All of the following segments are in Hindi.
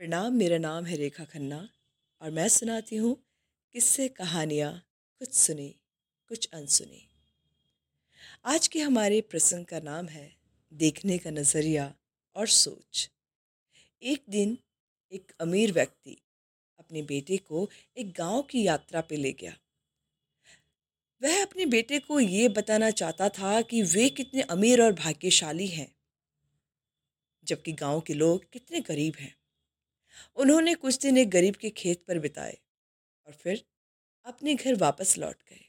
प्रणाम, मेरा नाम है रेखा खन्ना और मैं सुनाती हूँ किससे, कहानियाँ, कुछ सुनी, कुछ अनसुनी। आज के हमारे प्रसंग का नाम है देखने का नज़रिया और सोच। एक दिन एक अमीर व्यक्ति अपने बेटे को एक गाँव की यात्रा पे ले गया। वह अपने बेटे को ये बताना चाहता था कि वे कितने अमीर और भाग्यशाली हैं, जबकि गाँव के लोग कितने गरीब हैं। उन्होंने कुछ दिन एक गरीब के खेत पर बिताए और फिर अपने घर वापस लौट गए।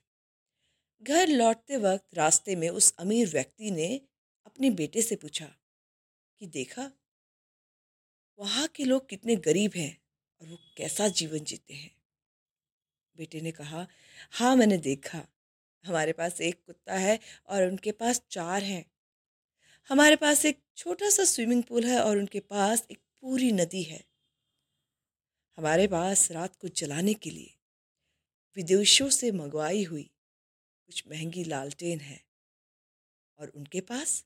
घर लौटते वक्त रास्ते में उस अमीर व्यक्ति ने अपने बेटे से पूछा कि, देखा, वहाँ के लोग कितने गरीब हैं और वो कैसा जीवन जीते हैं? बेटे ने कहा हाँ मैंने देखा, हमारे पास एक कुत्ता है और उनके पास चार हैं। हमारे पास एक छोटा सा स्विमिंग पूल है और उनके पास एक पूरी नदी है। हमारे पास रात को जलाने के लिए विदेशों से मंगवाई हुई कुछ महँगी लालटेन है और उनके पास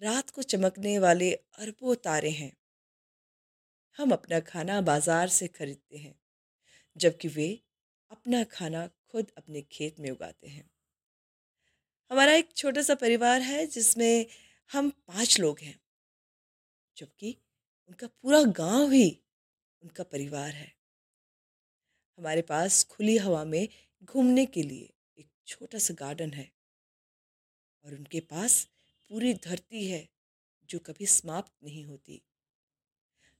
रात को चमकने वाले अरबों तारे हैं। हम अपना खाना बाज़ार से खरीदते हैं, जबकि वे अपना खाना खुद अपने खेत में उगाते हैं। हमारा एक छोटा सा परिवार है जिसमें हम पाँच लोग हैं, जबकि उनका पूरा गाँव ही उनका परिवार है। हमारे पास खुली हवा में घूमने के लिए एक छोटा सा गार्डन है। और उनके पास पूरी धरती है, जो कभी समाप्त नहीं होती।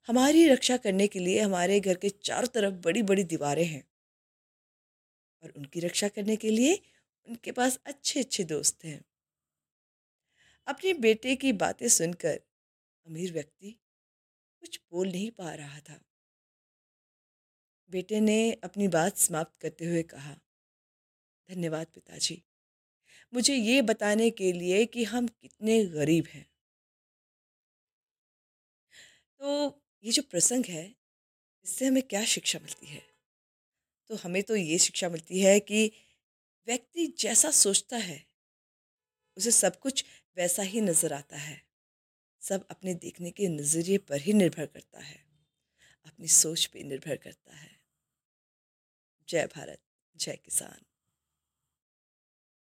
हमारी रक्षा करने के लिए हमारे घर के चारों तरफ़ बड़ी बड़ी दीवारें हैं। और उनकी रक्षा करने के लिए उनके पास अच्छे अच्छे दोस्त हैं। अपने बेटे की बातें सुनकर अमीर व्यक्ति कुछ बोल नहीं पा रहा था। बेटे ने अपनी बात समाप्त करते हुए कहा, धन्यवाद पिताजी। मुझे ये बताने के लिए कि हम कितने गरीब हैं। तो ये जो प्रसंग है, इससे हमें क्या शिक्षा मिलती है? तो हमें तो ये शिक्षा मिलती है कि व्यक्ति जैसा सोचता है, उसे सब कुछ वैसा ही नज़र आता है। सब अपने देखने के नज़रिए पर ही निर्भर करता है। अपनी सोच पे निर्भर करता है। जय भारत जय किसान।